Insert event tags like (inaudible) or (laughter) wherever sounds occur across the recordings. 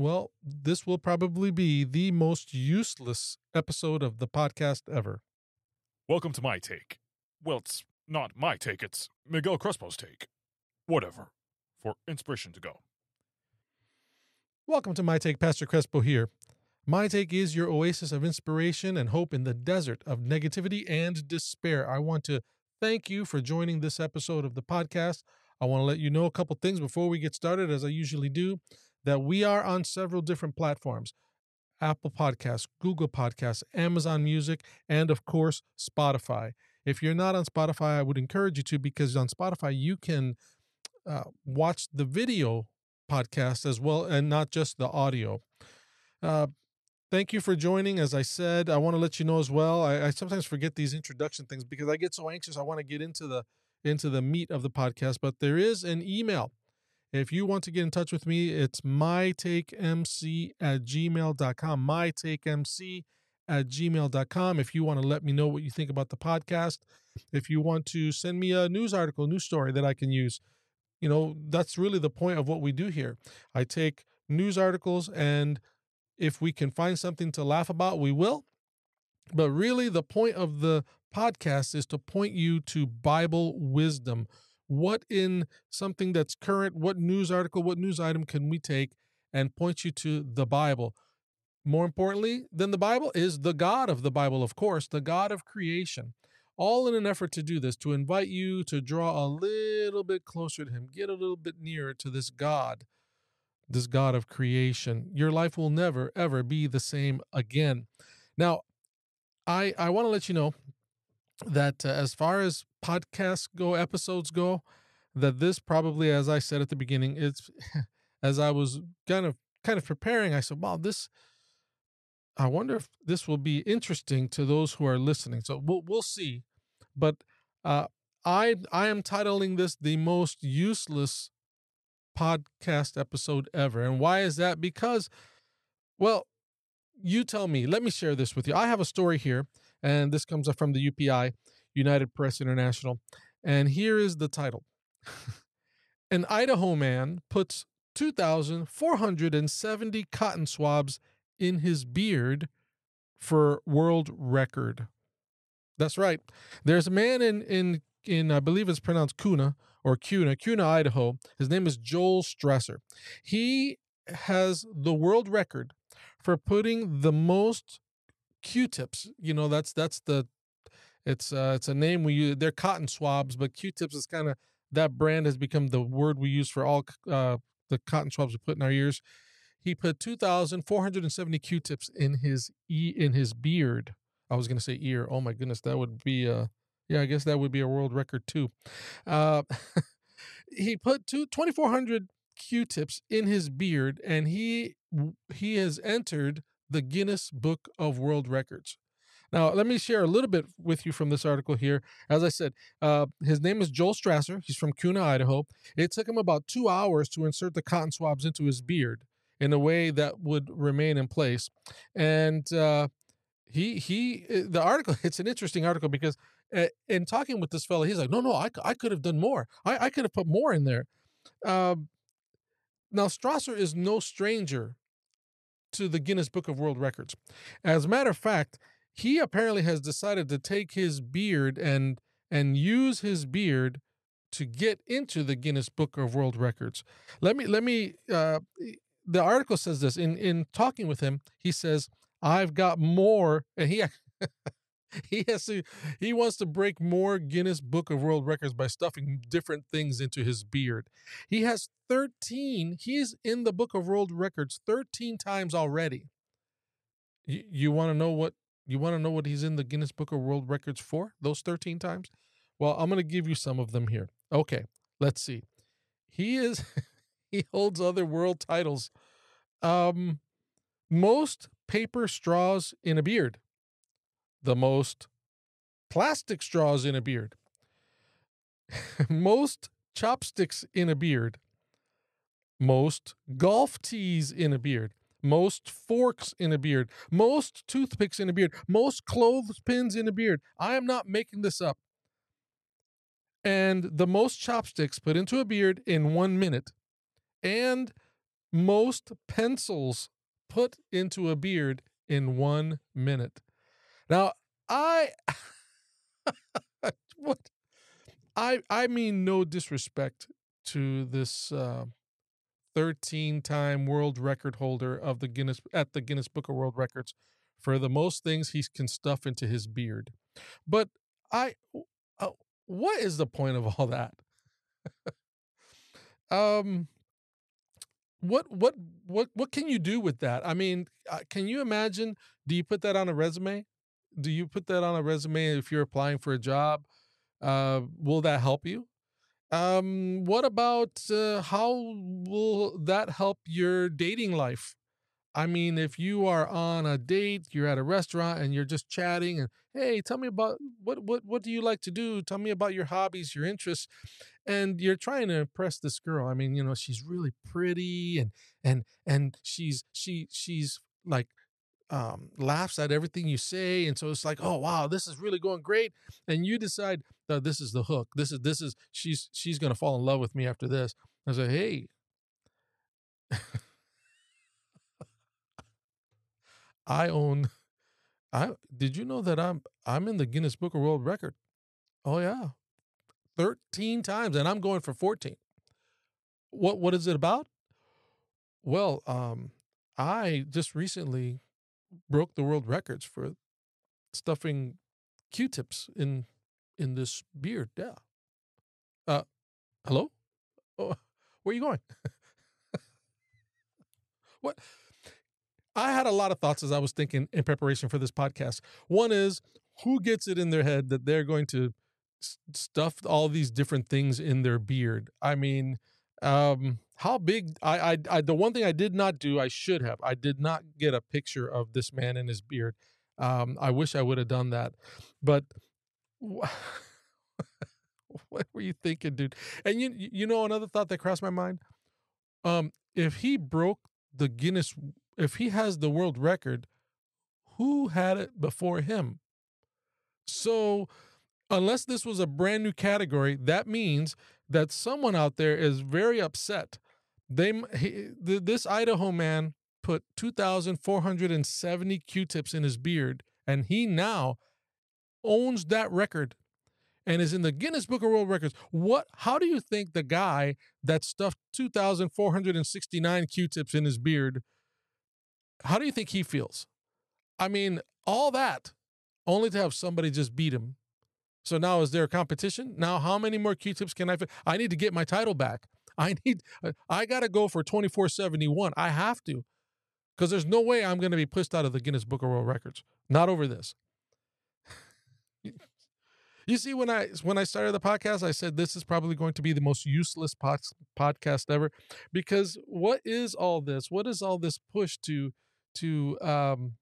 well, this will probably be the most useless episode of the podcast ever. Welcome to my take. Well, it's not my take, it's Miguel Crespo's take. Whatever. For inspiration to go. Welcome to My Take, Pastor Crespo here. My Take is your oasis of inspiration and hope in the desert of negativity and despair. I want to thank you for joining this episode of the podcast. I want to let you know a couple things before we get started, as I usually do, that we are on several different platforms Apple Podcasts, Google Podcasts, Amazon Music, and of course, Spotify. If you're not on Spotify, I would encourage you to because on Spotify, you can uh, watch the video podcast as well and not just the audio. Uh, thank you for joining. As I said, I want to let you know as well. I, I sometimes forget these introduction things because I get so anxious. I want to get into the into the meat of the podcast, but there is an email. If you want to get in touch with me, it's mytakemc at gmail.com. Mytakemc at gmail.com. If you want to let me know what you think about the podcast, if you want to send me a news article, news story that I can use, you know, that's really the point of what we do here. I take news articles and if we can find something to laugh about, we will. But really, the point of the podcast is to point you to Bible wisdom. What in something that's current, what news article, what news item can we take and point you to the Bible? More importantly than the Bible is the God of the Bible, of course, the God of creation. All in an effort to do this, to invite you to draw a little bit closer to Him, get a little bit nearer to this God, this God of creation. Your life will never, ever be the same again. Now, I, I want to let you know that uh, as far as podcasts go, episodes go, that this probably, as I said at the beginning, it's (laughs) as I was kind of kind of preparing, I said, "Wow, this." I wonder if this will be interesting to those who are listening. So we'll we'll see, but uh, I I am titling this the most useless podcast episode ever, and why is that? Because, well, you tell me. Let me share this with you. I have a story here, and this comes up from the UPI, United Press International. And here is the title (laughs) An Idaho man puts 2,470 cotton swabs in his beard for world record. That's right. There's a man in, in, in I believe it's pronounced Kuna or Kuna, Kuna, Idaho. His name is Joel Strasser. He has the world record for putting the most Q-tips. You know, that's that's the it's uh it's a name we use. They're cotton swabs, but Q-tips is kind of that brand has become the word we use for all uh the cotton swabs we put in our ears. He put 2,470 Q-tips in his e in his beard. I was going to say ear. Oh my goodness, that would be uh yeah, I guess that would be a world record too. Uh (laughs) he put two 2400 Q-tips in his beard and he he has entered the Guinness Book of World Records. Now, let me share a little bit with you from this article here. As I said, uh, his name is Joel Strasser. He's from Kuna, Idaho. It took him about two hours to insert the cotton swabs into his beard in a way that would remain in place. And uh, he he uh, the article (laughs) it's an interesting article because uh, in talking with this fellow, he's like, no, no, I, I could have done more. I, I could have put more in there. Um, now, Strasser is no stranger to the Guinness Book of World Records. As a matter of fact, he apparently has decided to take his beard and and use his beard to get into the Guinness Book of World Records. Let me let me uh, the article says this in in talking with him, he says, "I've got more," and he (laughs) (laughs) he has to he wants to break more Guinness Book of World Records by stuffing different things into his beard. He has 13, he's in the Book of World Records 13 times already. You, you want to know what you want to know what he's in the Guinness Book of World Records for? Those 13 times? Well, I'm going to give you some of them here. Okay, let's see. He is (laughs) he holds other world titles. Um most paper straws in a beard the most plastic straws in a beard, (laughs) most chopsticks in a beard, most golf tees in a beard, most forks in a beard, most toothpicks in a beard, most clothespins in a beard. I am not making this up. And the most chopsticks put into a beard in one minute, and most pencils put into a beard in one minute. Now, I (laughs) what I I mean no disrespect to this uh, 13 time world record holder of the Guinness at the Guinness Book of World Records for the most things he can stuff into his beard. But I uh, what is the point of all that? (laughs) um what what what what can you do with that? I mean, uh, can you imagine do you put that on a resume? Do you put that on a resume if you're applying for a job? Uh, will that help you? Um, what about uh, how will that help your dating life? I mean, if you are on a date, you're at a restaurant and you're just chatting and hey, tell me about what what what do you like to do? Tell me about your hobbies, your interests. And you're trying to impress this girl. I mean, you know, she's really pretty and and and she's she she's like um, laughs at everything you say, and so it's like, oh wow, this is really going great, and you decide that this is the hook. This is this is she's she's gonna fall in love with me after this. I say, hey. (laughs) I own I did you know that I'm I'm in the Guinness Book of World Record? Oh yeah. 13 times and I'm going for 14. What what is it about? Well, um I just recently broke the world records for stuffing Q-tips in in this beard. Yeah. Uh, hello. Oh, (laughs) where are you going? (laughs) what? I had a lot of thoughts as I was thinking in preparation for this podcast. One is who gets it in their head that they're going to stuff all these different things in their beard. I mean, um, how big? I, I, I, the one thing I did not do, I should have. I did not get a picture of this man and his beard. Um, I wish I would have done that, but (laughs) what were you thinking, dude? And you, you know, another thought that crossed my mind. Um, if he broke the Guinness, if he has the world record, who had it before him? So, unless this was a brand new category, that means that someone out there is very upset they he, this Idaho man put 2,470 Q-tips in his beard, and he now owns that record and is in the Guinness Book of World Records. What? How do you think the guy that stuffed 2,469 Q-tips in his beard? How do you think he feels? I mean, all that only to have somebody just beat him. So now is there a competition? Now how many more Q-tips can I? Fit? I need to get my title back. (laughs) I need, I got to go for 2471. I have to, because there's no way I'm going to be pushed out of the Guinness Book of World Records. Not over this. (laughs) you see, when I when I started the podcast, I said this is probably going to be the most useless pod, podcast ever, because what is all this? What is all this push to to um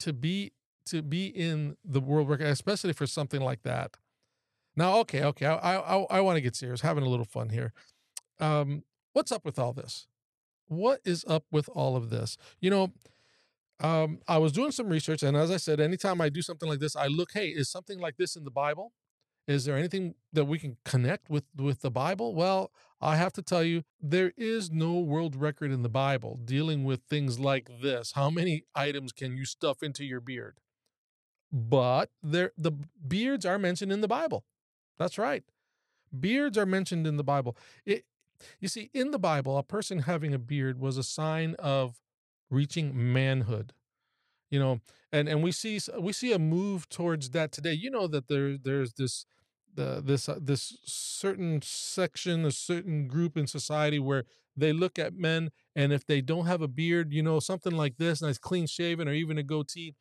to be to be in the world record, especially for something like that? Now, okay, okay, I I, I want to get serious, having a little fun here um, what's up with all this? What is up with all of this? You know, um, I was doing some research, and as I said, anytime I do something like this, I look, hey, is something like this in the Bible? Is there anything that we can connect with with the Bible? Well, I have to tell you, there is no world record in the Bible dealing with things like this. How many items can you stuff into your beard? But there, the beards are mentioned in the Bible. That's right. Beards are mentioned in the Bible. It, you see, in the Bible, a person having a beard was a sign of reaching manhood. You know, and and we see we see a move towards that today. You know that there there's this the this uh, this certain section, a certain group in society where they look at men and if they don't have a beard, you know, something like this, nice clean shaven or even a goatee,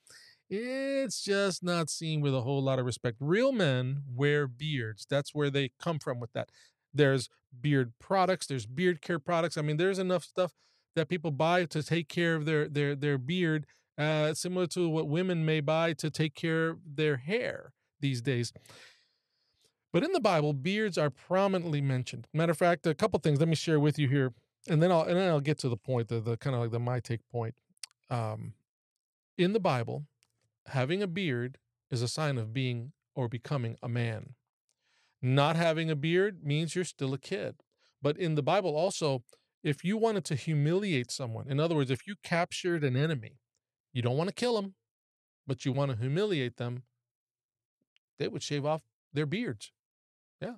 it's just not seen with a whole lot of respect. Real men wear beards. That's where they come from with that. There's beard products, there's beard care products. I mean, there's enough stuff that people buy to take care of their their their beard, uh, similar to what women may buy to take care of their hair these days. But in the Bible, beards are prominently mentioned. Matter of fact, a couple things let me share with you here, and then I'll and then I'll get to the point, the, the kind of like the my take point. Um, in the Bible, having a beard is a sign of being or becoming a man. Not having a beard means you're still a kid. But in the Bible, also, if you wanted to humiliate someone, in other words, if you captured an enemy, you don't want to kill them, but you want to humiliate them, they would shave off their beards. Yeah.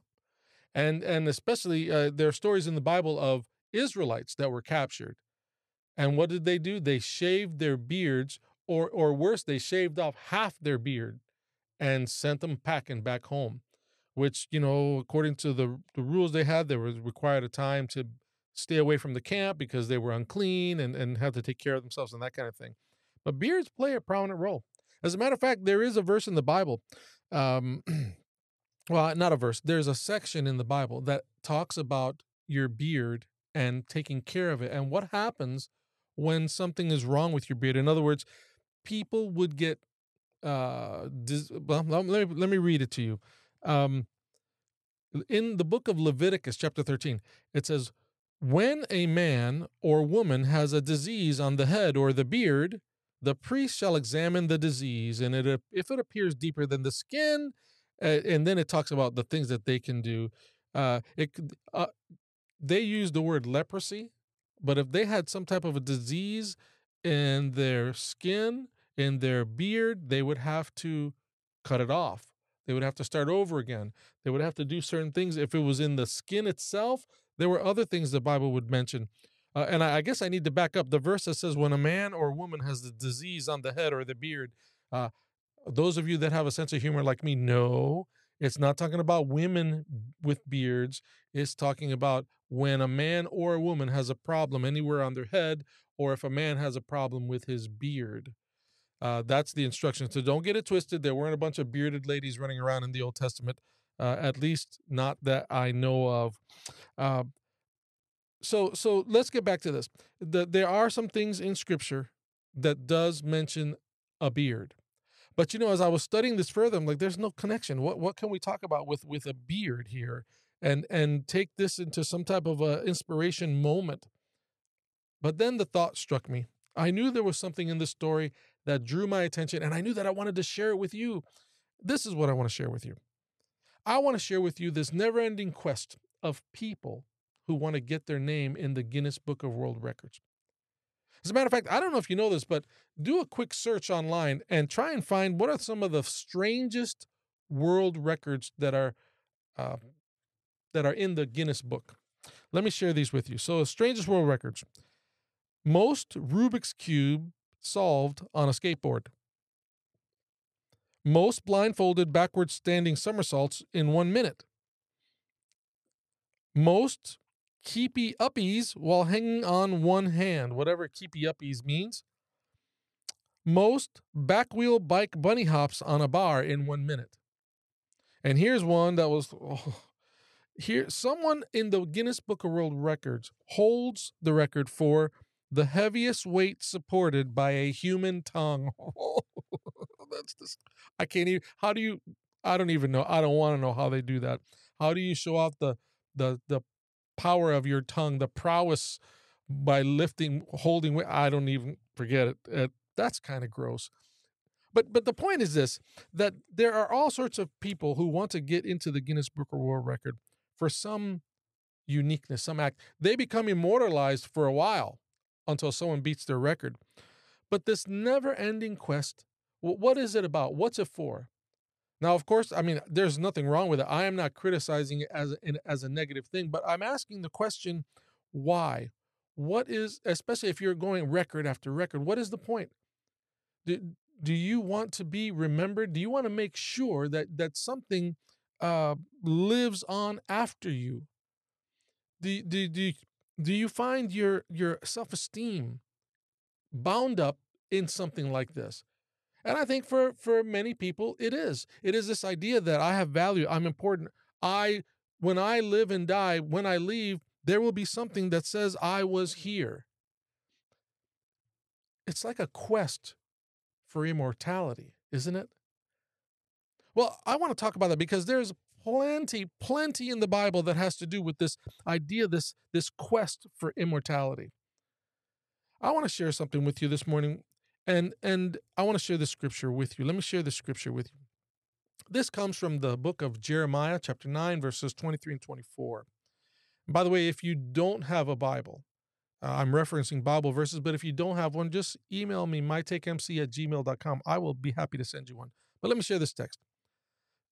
And and especially uh, there are stories in the Bible of Israelites that were captured. And what did they do? They shaved their beards or or worse, they shaved off half their beard and sent them packing back home, which, you know, according to the the rules they had, they were required a time to stay away from the camp because they were unclean and, and had to take care of themselves and that kind of thing. But beards play a prominent role. As a matter of fact, there is a verse in the Bible. Um, (clears throat) well, not a verse. There's a section in the Bible that talks about your beard and taking care of it and what happens when something is wrong with your beard. In other words, people would get. Uh, dis- well, let me, let me read it to you. Um, in the book of Leviticus, chapter 13, it says, When a man or woman has a disease on the head or the beard, the priest shall examine the disease, and it, if it appears deeper than the skin, uh, and then it talks about the things that they can do. Uh, it uh, they use the word leprosy, but if they had some type of a disease in their skin, in their beard, they would have to cut it off. They would have to start over again. They would have to do certain things. If it was in the skin itself, there were other things the Bible would mention. Uh, and I, I, guess I need to back up the verse that says, when a man or woman has the disease on the head or the beard, uh, those of you that have a sense of humor like me know it's not talking about women with beards. It's talking about when a man or a woman has a problem anywhere on their head, or if a man has a problem with his beard. Uh, that's the instruction. So don't get it twisted. There weren't a bunch of bearded ladies running around in the Old Testament, uh, at least not that I know of. Uh, so so let's get back to this. The, there are some things in Scripture that does mention a beard. But you know, as I was studying this further, I'm like, there's no connection. What what can we talk about with with a beard here, and and take this into some type of a inspiration moment? But then the thought struck me. I knew there was something in this story that drew my attention, and I knew that I wanted to share it with you. This is what I want to share with you. I want to share with you this never-ending quest of people who want to get their name in the Guinness Book of World Records. As a matter of fact, I don't know if you know this, but do a quick search online and try and find what are some of the strangest world records that are uh, that are in the Guinness Book. Let me share these with you. So, strangest world records: most Rubik's cube solved on a skateboard. Most blindfolded backwards standing somersaults in one minute. Most keepy uppies while hanging on one hand, whatever keepy uppies means. Most back wheel bike bunny hops on a bar in one minute. And here's one that was oh, here. Someone in the Guinness Book of World Records holds the record for the heaviest weight supported by a human tongue. (laughs) that's this. I can't even. How do you? I don't even know. I don't want to know how they do that. How do you show off the the the power of your tongue, the prowess by lifting, holding. I don't even forget it. it that's kind of gross. But but the point is this: that there are all sorts of people who want to get into the Guinness Book of World Record for some uniqueness, some act. They become immortalized for a while until someone beats their record. But this never-ending quest, what is it about? What's it for? Now, of course, I mean, there's nothing wrong with it. I am not criticizing it as a, as a negative thing, but I'm asking the question, why? What is, especially if you're going record after record, what is the point? Do, do you want to be remembered? Do you want to make sure that that something uh, lives on after you? Do, do, do, do you find your your self esteem bound up in something like this? And I think for for many people it is. It is this idea that I have value, I'm important. I when I live and die, when I leave, there will be something that says I was here. It's like a quest for immortality, isn't it? Well, I want to talk about that because there's plenty, plenty in the Bible that has to do with this idea, this, this quest for immortality. I want to share something with you this morning and and I want to share the scripture with you. Let me share the scripture with you. This comes from the book of Jeremiah, chapter 9, verses 23 and 24. And by the way, if you don't have a Bible, Uh, I'm referencing Bible verses, but if you don't have one, just email me, mytakemc at gmail.com. I will be happy to send you one. But let me share this text.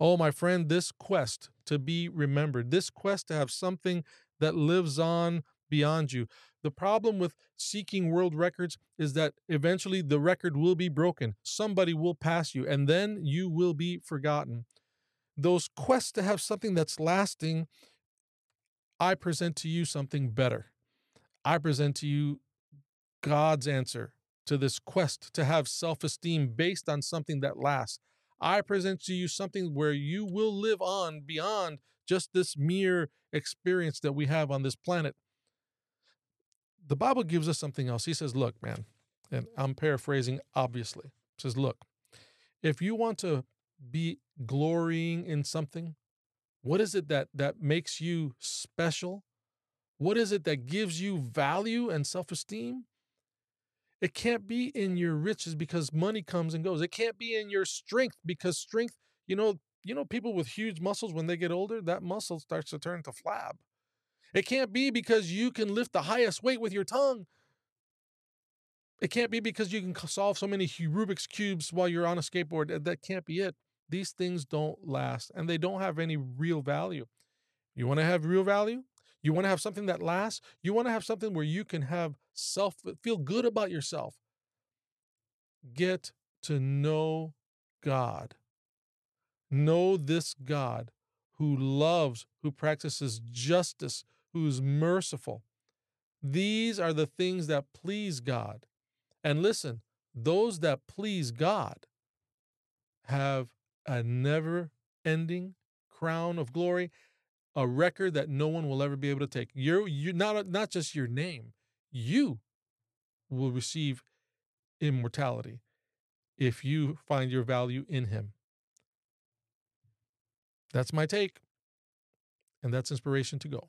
Oh, my friend, this quest to be remembered, this quest to have something that lives on beyond you. The problem with seeking world records is that eventually the record will be broken. Somebody will pass you, and then you will be forgotten. Those quests to have something that's lasting I present to you something better. I present to you God's answer to this quest to have self esteem based on something that lasts. I present to you something where you will live on beyond just this mere experience that we have on this planet. The Bible gives us something else. He says, Look, man, and I'm paraphrasing, obviously. Says, Look, if you want to be glorying in something, what is it that that makes you special? What is it that gives you value and self-esteem? It can't be in your riches because money comes and goes. It can't be in your strength because strength, you know, you know people with huge muscles when they get older, that muscle starts to turn to flab. It can't be because you can lift the highest weight with your tongue. It can't be because you can solve so many Rubik's cubes while you're on a skateboard. That can't be it. These things don't last and they don't have any real value. You want to have real value? You want to have something that lasts? You want to have something where you can have self uh, feel good about yourself. Get to know God. Know this God who loves, who practices justice, who's merciful. These are the things that please God. And listen, those that please God have a never ending crown of glory, a record that no one will ever be able to take. You're, you not, uh, not just your name, you will receive immortality if you find your value in Him. That's my take, and that's inspiration to go.